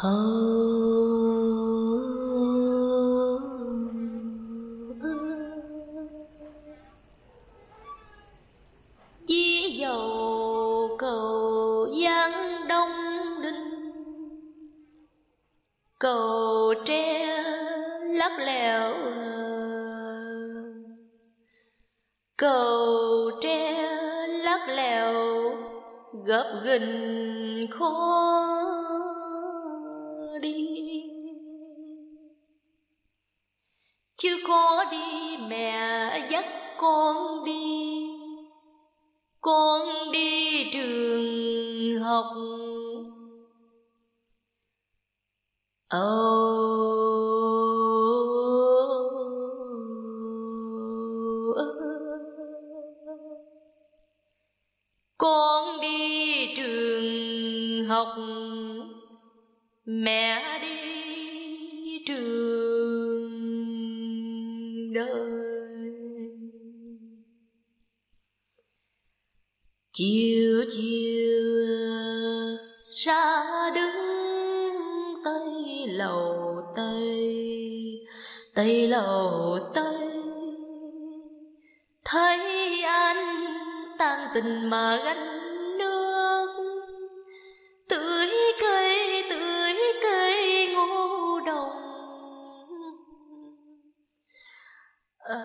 Chí đầu tới thấy anh tan tình mà gánh nước, tưới cây tưới cây ngô đồng.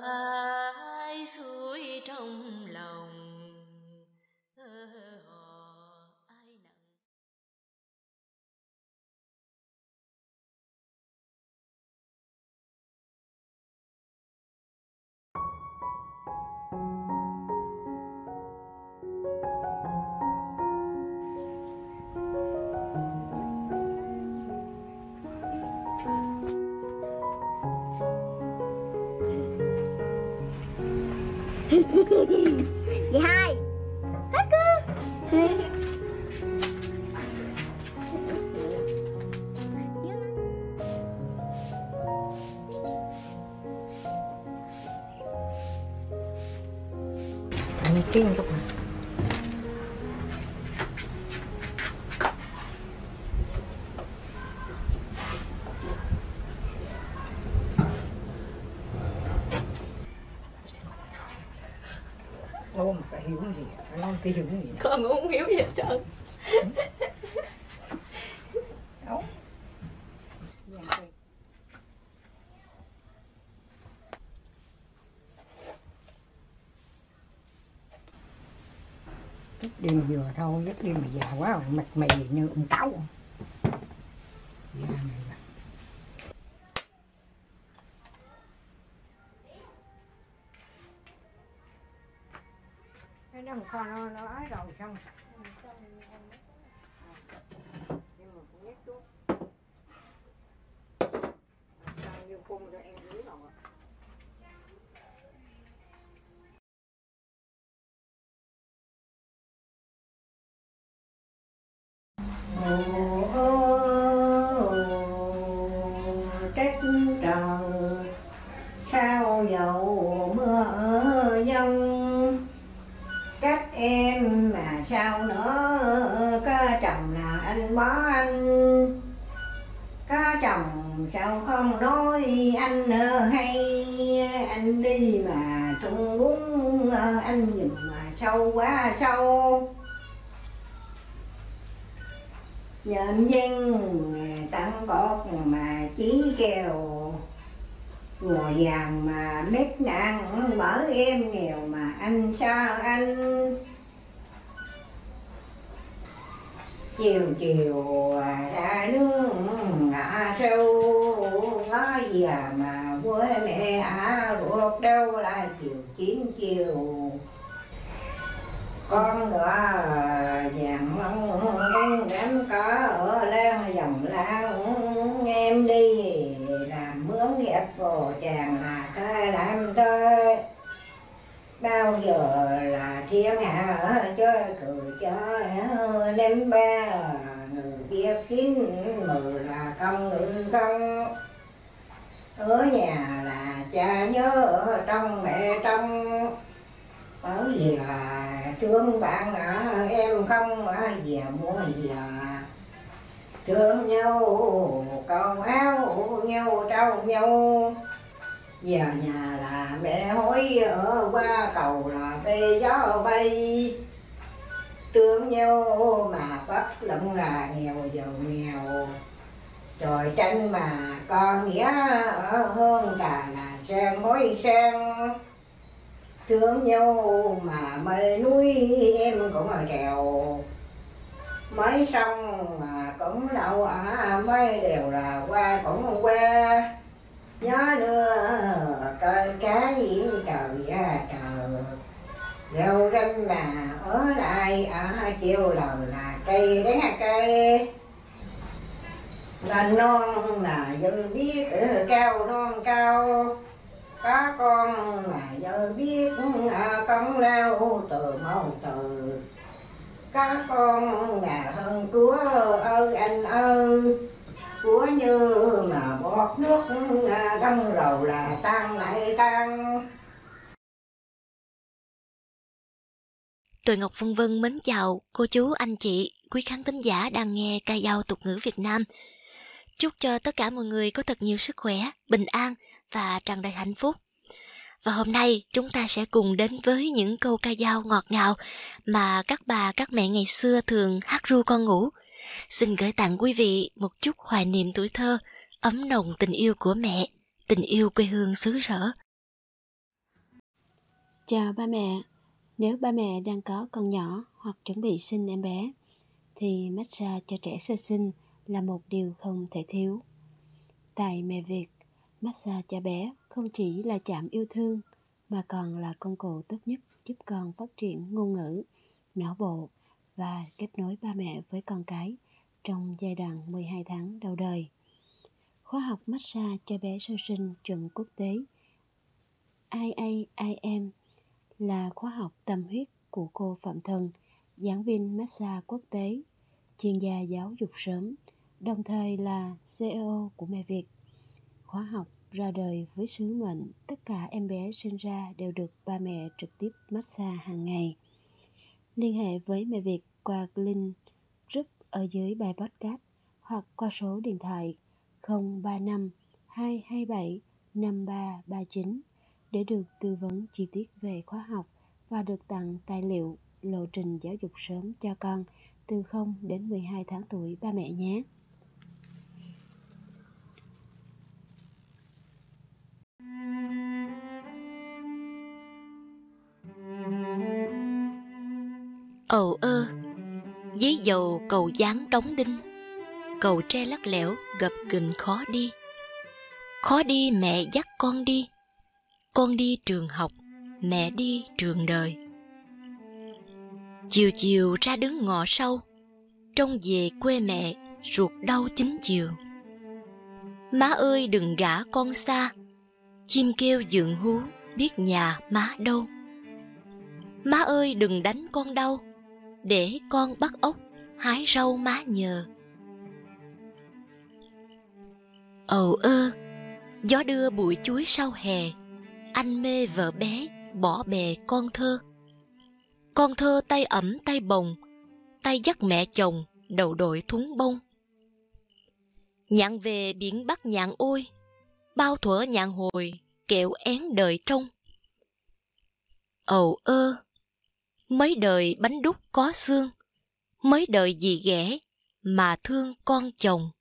Ai suối trong lòng Chị hai. Các cứ Anh tiếng chút mà Cái hiểu gì con cũng không hiểu gì hết trơn. Chút đêm vừa thôi, chút đêm mà già quá mặt mày như ông táo đầu xong Nhưng mà cũng biết chút Sao như cung cho em dưới nhân dân, tăng cốt mà chí kèo mùa vàng mà nếp nạn mở em nghèo mà anh sao anh? Chiều chiều à, ra nương ngã sâu ngó già mà quê mẹ à ruột đâu là chiều chín chiều con ngựa vàng mong ngang đám có ở lan, dòng lan em đi, làm mướn ghép vô chàng là tơi làm tôi bao giờ là thiên hạ ở chơi cười chơi đêm ba, người kia kín mừ là công ngự công ở nhà là cha nhớ ở trong mẹ trong, ở gì là thương bạn à, em không à, về mua về thương nhau cầu áo nhau trao nhau. Giờ nhà là mẹ hối ở qua cầu là bê gió bay. Thương nhau mà bất lẫn là nghèo giàu nghèo. Trời tranh mà con nghĩa ở hương cả là sen mối sen thương nhau mà mới núi, em cũng ở trèo mới xong mà cũng đâu à mấy đều là qua cũng qua. Nhớ nữa coi cái gì trời ra trời rêu râm mà ở lại ở chiều đầu là cây đấy cây. Là non là dư biết ở cao, non cao có con mà giờ biết à, công lao từ mong từ. Có con mà hơn của ơi anh ơi. Của như mà bọt nước à, đông là tan lại tan. Tuệ Ngọc Vân Vân mến chào cô chú, anh chị, quý khán thính giả đang nghe ca dao tục ngữ Việt Nam. Chúc cho tất cả mọi người có thật nhiều sức khỏe, bình an và tràn đầy hạnh phúc. Và hôm nay chúng ta sẽ cùng đến với những câu ca dao ngọt ngào mà các bà các mẹ ngày xưa thường hát ru con ngủ. Xin gửi tặng quý vị một chút hoài niệm tuổi thơ, ấm nồng tình yêu của mẹ, tình yêu quê hương xứ sở. Chào ba mẹ, nếu ba mẹ đang có con nhỏ hoặc chuẩn bị sinh em bé, thì massage cho trẻ sơ sinh là một điều không thể thiếu. Tại mẹ Việt, massage cho bé không chỉ là chạm yêu thương mà còn là công cụ tốt nhất giúp con phát triển ngôn ngữ, não bộ và kết nối ba mẹ với con cái trong giai đoạn 12 tháng đầu đời. Khóa học massage cho bé sơ sinh chuẩn quốc tế IAIM là khóa học tâm huyết của cô Phạm Thân, giảng viên massage quốc tế, chuyên gia giáo dục sớm, đồng thời là CEO của Mẹ Việt. Khóa học ra đời với sứ mệnh tất cả em bé sinh ra đều được ba mẹ trực tiếp massage hàng ngày. Liên hệ với mẹ Việt qua link group ở dưới bài podcast hoặc qua số điện thoại 035 227 5339 để được tư vấn chi tiết về khóa học và được tặng tài liệu lộ trình giáo dục sớm cho con từ 0 đến 12 tháng tuổi ba mẹ nhé. Ồ ơ, Dí dầu cầu dáng đóng đinh. Cầu tre lắc lẻo gập gình khó đi. Khó đi mẹ dắt con đi. Con đi trường học Mẹ đi trường đời. Chiều chiều ra đứng ngõ sâu Trông về quê mẹ Ruột đau chính chiều. Má ơi đừng gả con xa. Chim kêu dượng hú Biết nhà má đâu. Má ơi đừng đánh con đau để con bắt ốc hái rau má nhờ. Ầu ơ, gió đưa bụi chuối sau hè, anh mê vợ bé, bỏ bè con thơ. Con thơ tay ẩm tay bồng, tay dắt mẹ chồng, đầu đội thúng bông. Nhạn về biển bắc nhạn ôi, bao thuở nhạn hồi kẹo én đời trong. Ầu ơ mấy đời bánh đúc có xương, mấy đời gì ghẻ mà thương con chồng.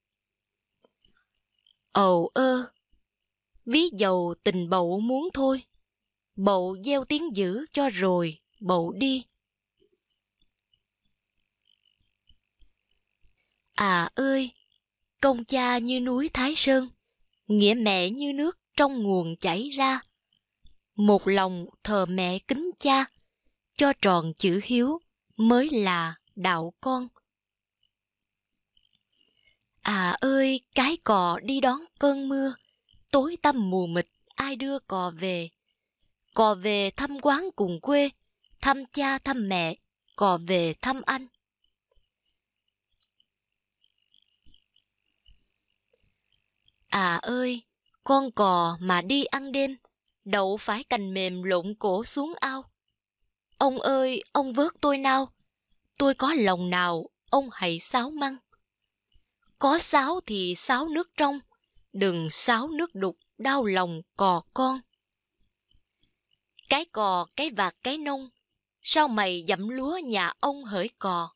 Ầu ơ, ví dầu tình bậu muốn thôi bậu gieo tiếng dữ cho rồi bậu đi. À ơi, công cha như núi thái sơn, nghĩa mẹ như nước trong nguồn chảy ra. Một lòng thờ mẹ kính cha cho tròn chữ hiếu mới là đạo con. À ơi, cái cò đi đón cơn mưa, tối tăm mù mịt, ai đưa cò về? Cò về thăm quán cùng quê, thăm cha thăm mẹ, cò về thăm anh. À ơi, con cò mà đi ăn đêm, đậu phải cành mềm lộn cổ xuống ao Ông ơi, ông vớt tôi nào. Tôi có lòng nào, ông hãy sáo măng. Có sáo thì sáo nước trong, đừng sáo nước đục, đau lòng cò con. Cái cò, cái vạt, cái nông, sao mày dẫm lúa nhà ông hỡi cò?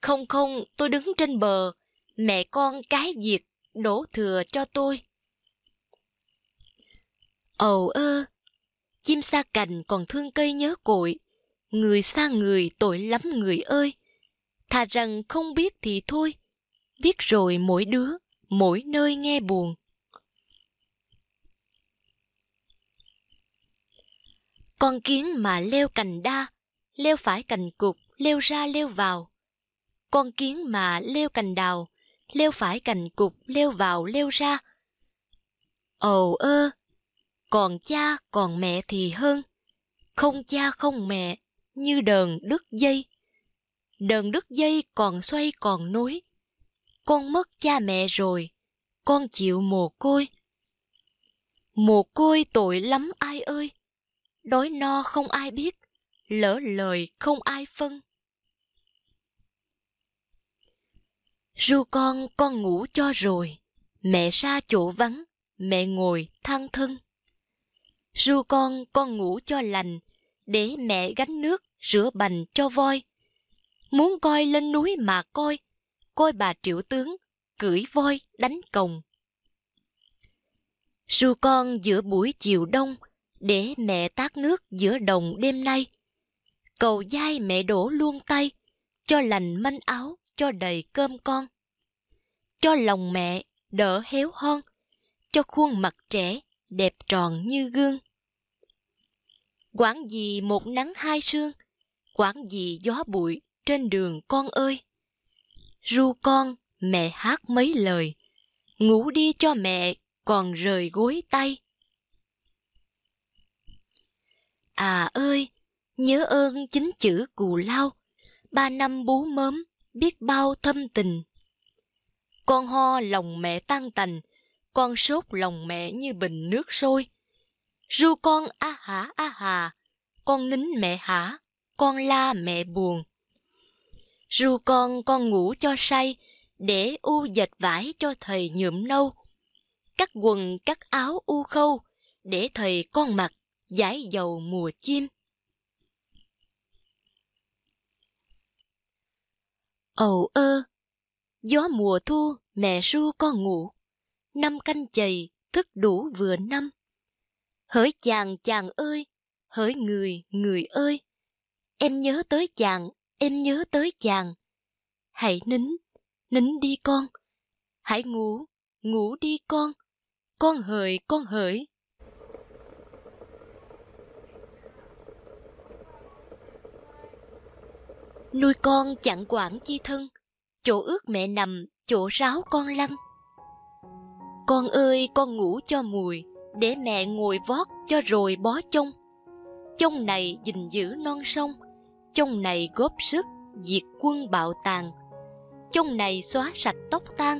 Không không, tôi đứng trên bờ, mẹ con cái diệt, đổ thừa cho tôi. Ồ ơ, chim sa cành còn thương cây nhớ cội, người xa người tội lắm người ơi. Thà rằng không biết thì thôi, biết rồi mỗi đứa, mỗi nơi nghe buồn. Con kiến mà leo cành đa, leo phải cành cục, leo ra leo vào. Con kiến mà leo cành đào, leo phải cành cục, leo vào leo ra. Ồ ơ, còn cha còn mẹ thì hơn. Không cha không mẹ, như đờn đứt dây. Đờn đứt dây còn xoay còn nối. Con mất cha mẹ rồi, con chịu mồ côi. Mồ côi tội lắm ai ơi, đói no không ai biết, lỡ lời không ai phân. Ru con, con ngủ cho rồi, mẹ xa chỗ vắng, mẹ ngồi than thân. Ru con, con ngủ cho lành, để mẹ gánh nước, rửa bành cho voi. Muốn coi lên núi mà coi, coi bà triệu tướng, cưỡi voi đánh cồng. Ru con giữa buổi chiều đông, để mẹ tát nước giữa đồng đêm nay. Cầu dai mẹ đổ luôn tay, cho lành manh áo, cho đầy cơm con. Cho lòng mẹ đỡ héo hon, cho khuôn mặt trẻ đẹp tròn như gương. Quản gì một nắng hai sương, quản gì gió bụi trên đường con ơi. Ru con, mẹ hát mấy lời, ngủ đi cho mẹ còn rời gối tay. À ơi, nhớ ơn chính chữ cù lao, ba năm bú mớm, biết bao thâm tình. Con ho lòng mẹ tan tành, con sốt lòng mẹ như bình nước sôi. Ru con a hả a hà, con nín mẹ hả, con la mẹ buồn. Ru con con ngủ cho say, để u dệt vải cho thầy nhuộm nâu. Cắt quần cắt áo u khâu, để thầy con mặc giải dầu mùa chim. Ầu ơ, gió mùa thu mẹ ru con ngủ, năm canh chày thức đủ vừa năm. Hỡi chàng chàng ơi, hỡi người người ơi, em nhớ tới chàng, em nhớ tới chàng. Hãy nín, nín đi con, hãy ngủ, ngủ đi con, con hỡi con hỡi. Nuôi con chẳng quản chi thân, chỗ ước mẹ nằm, chỗ ráo con lăn. Con ơi, con ngủ cho mùi, để mẹ ngồi vót cho rồi bó chông. Chông này gìn giữ non sông, chông này góp sức diệt quân bạo tàn. Chông này xóa sạch tóc tan,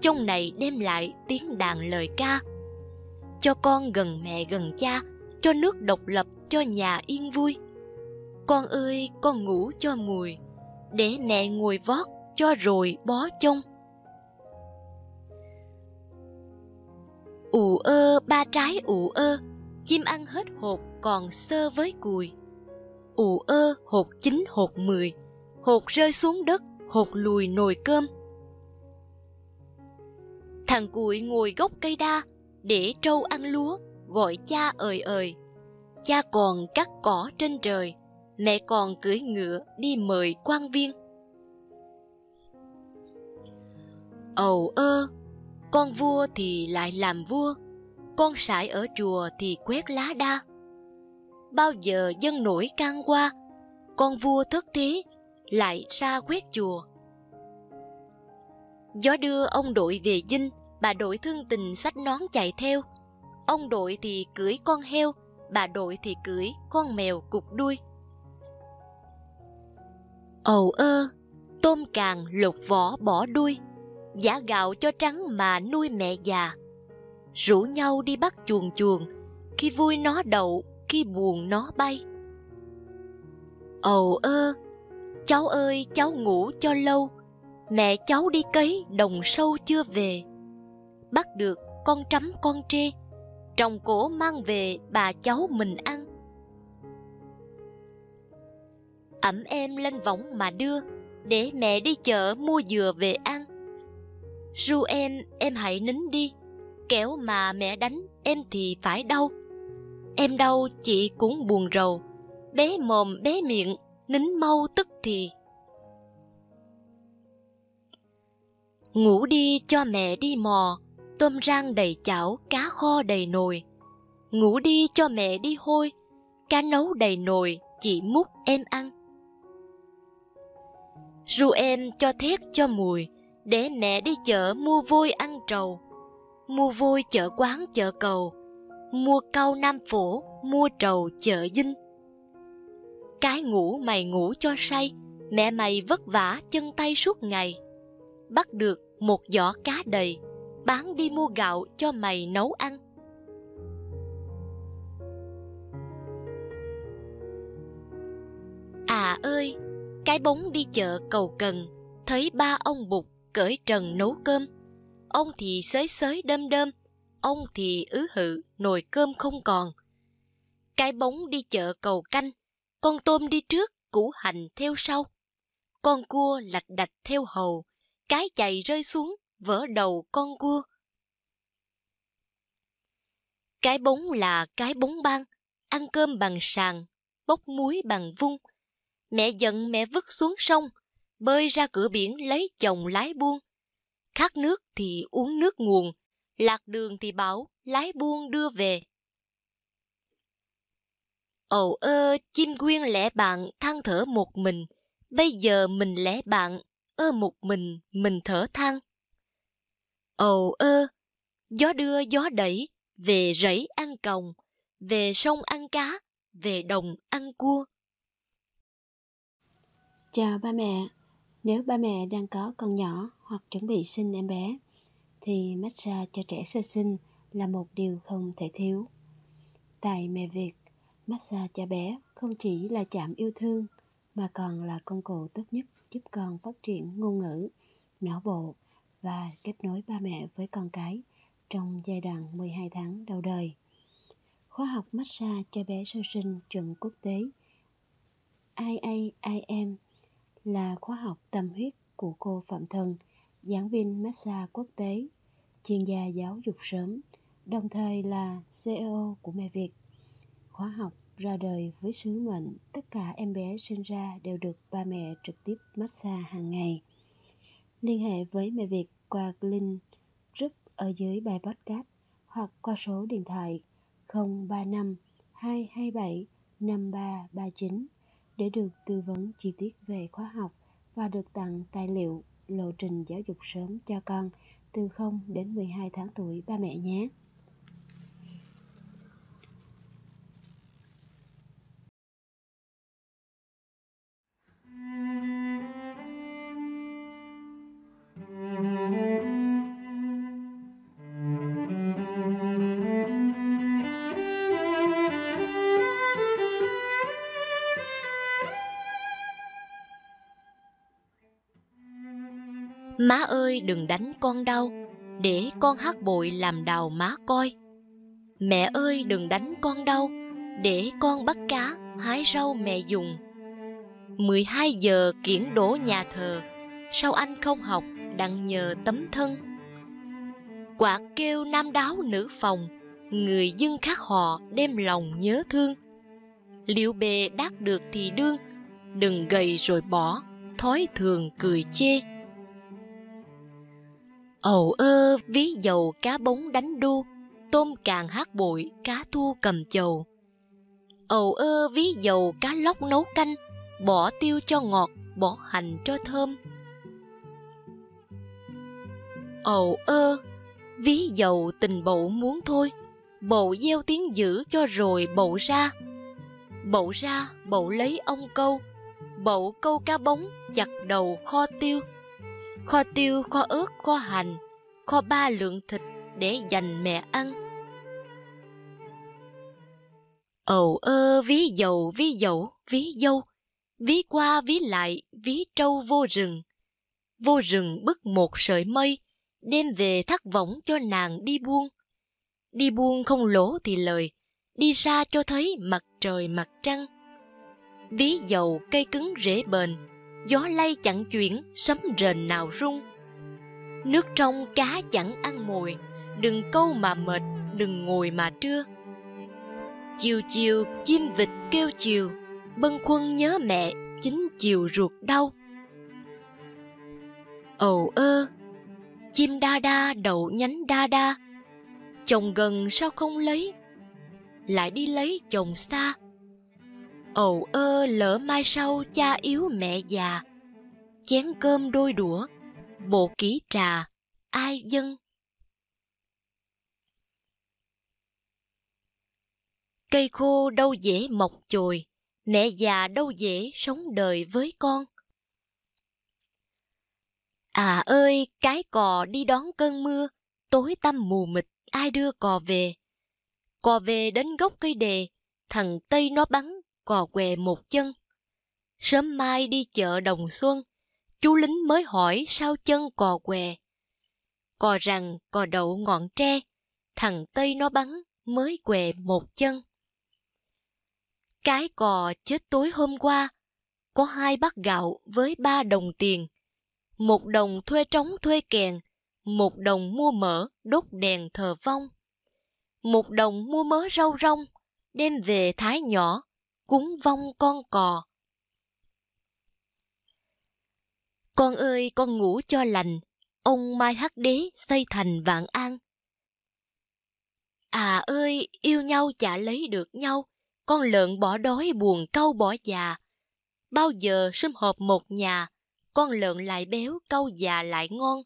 chông này đem lại tiếng đàn lời ca. Cho con gần mẹ gần cha, cho nước độc lập, cho nhà yên vui. Con ơi, con ngủ cho mùi, để mẹ ngồi vót cho rồi bó chông. Ơ ba trái ủ ơ, chim ăn hết hột còn sơ với cùi. ủ ơ hột chín hột mười, hột rơi xuống đất, hột lùi nồi cơm. Thằng cùi ngồi gốc cây đa, để trâu ăn lúa, gọi cha ời ời. Cha còn cắt cỏ trên trời, mẹ còn cưỡi ngựa đi mời quan viên. Ầu ơ, con vua thì lại làm vua, con sải ở chùa thì quét lá đa. Bao giờ dân nổi can qua, con vua thất thế lại ra quét chùa. Gió đưa ông đội về dinh, bà đội thương tình sách nón chạy theo. Ông đội thì cưỡi con heo, bà đội thì cưỡi con mèo cục đuôi. Ầu ơ, tôm càng lột vỏ bỏ đuôi, giả gạo cho trắng mà nuôi mẹ già. Rủ nhau đi bắt chuồn chuồn, khi vui nó đậu, khi buồn nó bay. Ầu ơ, cháu ơi cháu ngủ cho lâu, mẹ cháu đi cấy đồng sâu chưa về. Bắt được con trắm con trê. Trồng cổ mang về bà cháu mình ăn. Ẩm em lên võng mà đưa để mẹ đi chợ mua dừa về ăn. Ru em em hãy nín đi kéo mà mẹ đánh, em thì phải đau. Em đau chị cũng buồn rầu, bé mồm, bé miệng, nín mau tức thì. Ngủ đi cho mẹ đi mò, tôm rang đầy chảo, cá kho đầy nồi. Ngủ đi cho mẹ đi hôi, cá nấu đầy nồi, chị múc em ăn. Ru em cho thét cho mùi, để mẹ đi chợ mua vôi ăn trầu mua vôi chợ quán, chợ cầu. Mua câu nam phổ, mua trầu, chợ dinh cái ngủ mày ngủ cho say, mẹ mày vất vả chân tay suốt ngày. Bắt được một giỏ cá đầy, bán đi mua gạo cho mày nấu ăn. À ơi, cái bóng đi chợ cầu cần, thấy ba ông bụt cởi trần nấu cơm ông thì xới xới đơm đơm ông thì ứ hự, nồi cơm không còn. Cái bóng đi chợ cầu canh, con tôm đi trước, củ hành theo sau. Con cua lạch đạch theo hầu, cái chày rơi xuống, vỡ đầu con cua. Cái bóng là cái bóng băng ăn cơm bằng sàn, bốc muối bằng vung. Mẹ giận mẹ vứt xuống sông, bơi ra cửa biển lấy chồng lái buông khát nước thì uống nước nguồn lạc đường thì bảo lái buông đưa về. Ồ ơ chim quyên lẻ bạn than thở một mình bây giờ mình lẻ bạn ơ một mình mình thở than. Ồ ơ gió đưa gió đẩy về rẫy ăn còng về sông ăn cá về đồng ăn cua. Chào ba mẹ, nếu ba mẹ đang có con nhỏ hoặc chuẩn bị sinh em bé, thì massage cho trẻ sơ sinh là một điều không thể thiếu. Tại mẹ Việt, massage cho bé không chỉ là chạm yêu thương mà còn là công cụ tốt nhất giúp con phát triển ngôn ngữ, não bộ và kết nối ba mẹ với con cái trong giai đoạn 12 tháng đầu đời. Khóa học massage cho bé sơ sinh chuẩn quốc tế IAIM là khóa học tâm huyết của cô Phạm Thần, giảng viên massage quốc tế, chuyên gia giáo dục sớm, đồng thời là CEO của Mẹ Việt. Khóa học ra đời với sứ mệnh tất cả em bé sinh ra đều được ba mẹ trực tiếp massage hàng ngày. Liên hệ với Mẹ Việt qua link group ở dưới bài podcast hoặc qua số điện thoại 035 227 5339 để được tư vấn chi tiết về khóa học và được tặng tài liệu lộ trình giáo dục sớm cho con từ 0 đến 12 tháng tuổi ba mẹ nhé. Má ơi đừng đánh con đau, để con hát bội làm đào má coi. Mẹ ơi đừng đánh con đau, để con bắt cá, hái rau mẹ dùng. 12 giờ kiển đổ nhà thờ, sao anh không học đặng nhờ tấm thân. Quạt kêu nam đáo nữ phòng, người dân khác họ đem lòng nhớ thương. Liệu bề đắc được thì đương, đừng gầy rồi bỏ, thói thường cười chê Ầu ơ ví dầu cá bóng đánh đu, tôm càng hát bụi, cá thu cầm chầu. Ầu ơ ví dầu cá lóc nấu canh, bỏ tiêu cho ngọt, bỏ hành cho thơm. Ầu ơ, ví dầu tình bậu muốn thôi, bậu gieo tiếng dữ cho rồi bậu ra. Bậu ra, bậu lấy ông câu, bậu câu cá bóng, chặt đầu kho tiêu kho tiêu, kho ớt, kho hành, kho ba lượng thịt để dành mẹ ăn. ầu ơ ví dầu ví dầu ví dâu, ví qua ví lại ví trâu vô rừng. vô rừng bức một sợi mây, đem về thắt võng cho nàng đi buông. Đi buông không lỗ thì lời, đi xa cho thấy mặt trời mặt trăng. Ví dầu cây cứng rễ bền, gió lay chẳng chuyển, sấm rền nào rung. Nước trong cá chẳng ăn mồi, đừng câu mà mệt, đừng ngồi mà trưa. Chiều chiều chim vịt kêu chiều, bâng khuâng nhớ mẹ, chính chiều ruột đau. Ồ ơ, chim đa đa đậu nhánh đa đa, chồng gần sao không lấy, lại đi lấy chồng xa ầu ơ lỡ mai sau cha yếu mẹ già, chén cơm đôi đũa, bộ ký trà, ai dân. Cây khô đâu dễ mọc chồi, mẹ già đâu dễ sống đời với con. À ơi, cái cò đi đón cơn mưa, tối tăm mù mịt, ai đưa cò về? Cò về đến gốc cây đề, thằng Tây nó bắn, cò què một chân. Sớm mai đi chợ đồng xuân, chú lính mới hỏi sao chân cò què. Cò rằng cò đậu ngọn tre, thằng Tây nó bắn mới què một chân. Cái cò chết tối hôm qua, có hai bát gạo với ba đồng tiền. Một đồng thuê trống thuê kèn, một đồng mua mỡ đốt đèn thờ vong. Một đồng mua mớ rau rong, đem về thái nhỏ, cúng vong con cò. Con ơi con ngủ cho lành, ông Mai Hắc Đế xây thành vạn an. À ơi, yêu nhau chả lấy được nhau, con lợn bỏ đói buồn câu bỏ già. Bao giờ sum họp một nhà, con lợn lại béo, câu già lại ngon.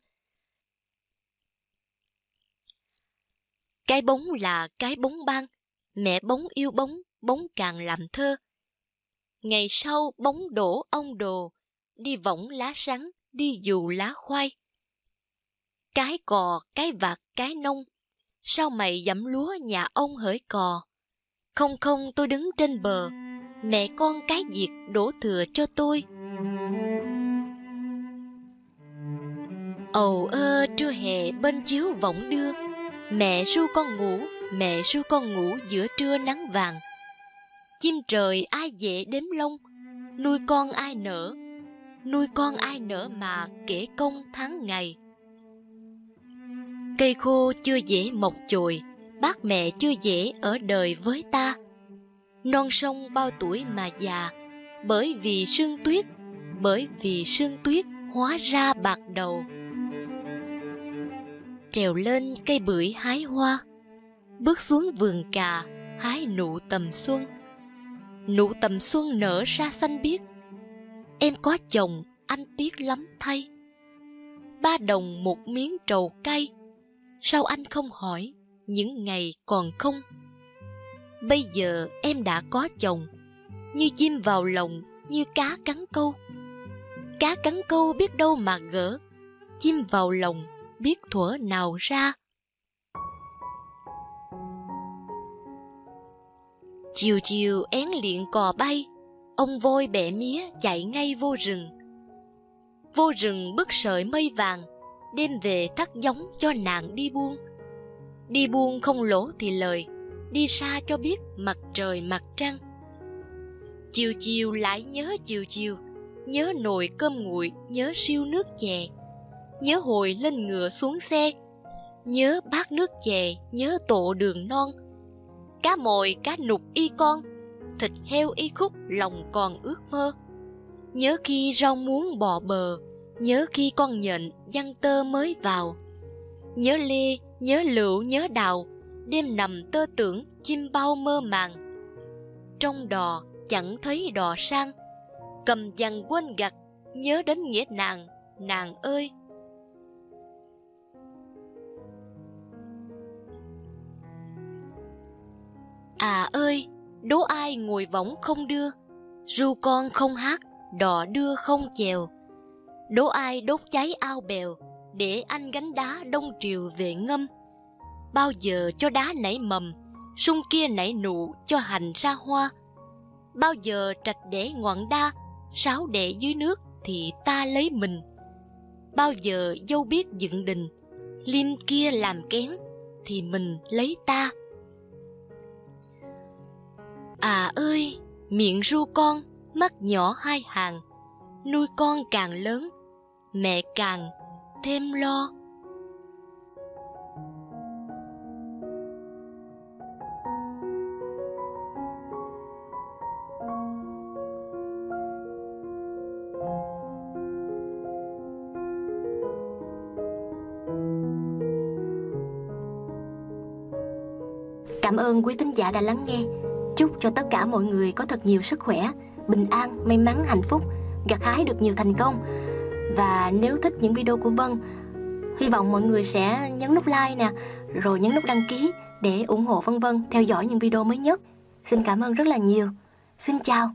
Cái bóng là cái bóng ban, mẹ bóng yêu bóng, bóng càng làm thơ. Ngày sau bóng đổ ông đồ, đi võng lá sắn, đi dù lá khoai. Cái cò, cái vạt, cái nông, sao mày dẫm lúa nhà ông hỡi cò? Không không tôi đứng trên bờ, mẹ con cái diệt đổ thừa cho tôi. Ầu ơ trưa hè bên chiếu võng đưa, mẹ ru con ngủ, mẹ ru con ngủ giữa trưa nắng vàng. Chim trời ai dễ đếm lông, nuôi con ai nở, nuôi con ai nở mà kể công tháng ngày. Cây khô chưa dễ mọc chồi, bác mẹ chưa dễ ở đời với ta. Non sông bao tuổi mà già, bởi vì sương tuyết, bởi vì sương tuyết hóa ra bạc đầu. Trèo lên cây bưởi hái hoa, bước xuống vườn cà hái nụ tầm xuân. Nụ tầm xuân nở ra xanh biếc, em có chồng anh tiếc lắm thay. Ba đồng một miếng trầu cay, sao anh không hỏi những ngày còn không? Bây giờ em đã có chồng như chim vào lồng như cá cắn câu. Cá cắn câu biết đâu mà gỡ chim vào lồng biết thuở nào ra. Chiều chiều én liện cò bay, ông voi bẻ mía chạy ngay vô rừng. Vô rừng bứt sợi mây vàng đem về thắt giống cho nàng đi buông đi buông không lỗ thì lời, đi xa cho biết mặt trời mặt trăng. Chiều chiều lại nhớ chiều chiều, nhớ nồi cơm nguội, nhớ siêu nước chè. Nhớ hồi lên ngựa xuống xe, nhớ bát nước chè, nhớ tổ đường non cá mồi, cá nục y con, thịt heo y khúc lòng còn ước mơ. Nhớ khi rau muống bò bờ, nhớ khi con nhện văn tơ mới vào. Nhớ lê, nhớ lựu, nhớ đào, đêm nằm tơ tưởng chim bao mơ màng. Trong đò chẳng thấy đò sang, cầm dằn quên gặt, nhớ đến nghĩa nàng nàng ơi à ơi, đố ai ngồi võng không đưa? Ru con không hát, đò đưa không chèo. Đố ai đốt cháy ao bèo, để anh gánh đá đông triều về ngâm. Bao giờ cho đá nảy mầm, sung kia nảy nụ cho hành ra hoa. Bao giờ trạch để ngoạn đa, sáo để dưới nước thì ta lấy mình. Bao giờ dâu biết dựng đình liêm kia làm kén thì mình lấy ta à ơi, miệng ru con, mắt nhỏ hai hàng, nuôi con càng lớn, mẹ càng thêm lo Cảm ơn quý thính giả đã lắng nghe. Chúc cho tất cả mọi người có thật nhiều sức khỏe, bình an, may mắn, hạnh phúc, gặt hái được nhiều thành công. Và nếu thích những video của Vân, hy vọng mọi người sẽ nhấn nút like nè, rồi nhấn nút đăng ký để ủng hộ Vân Vân theo dõi những video mới nhất. Xin cảm ơn rất là nhiều. Xin chào.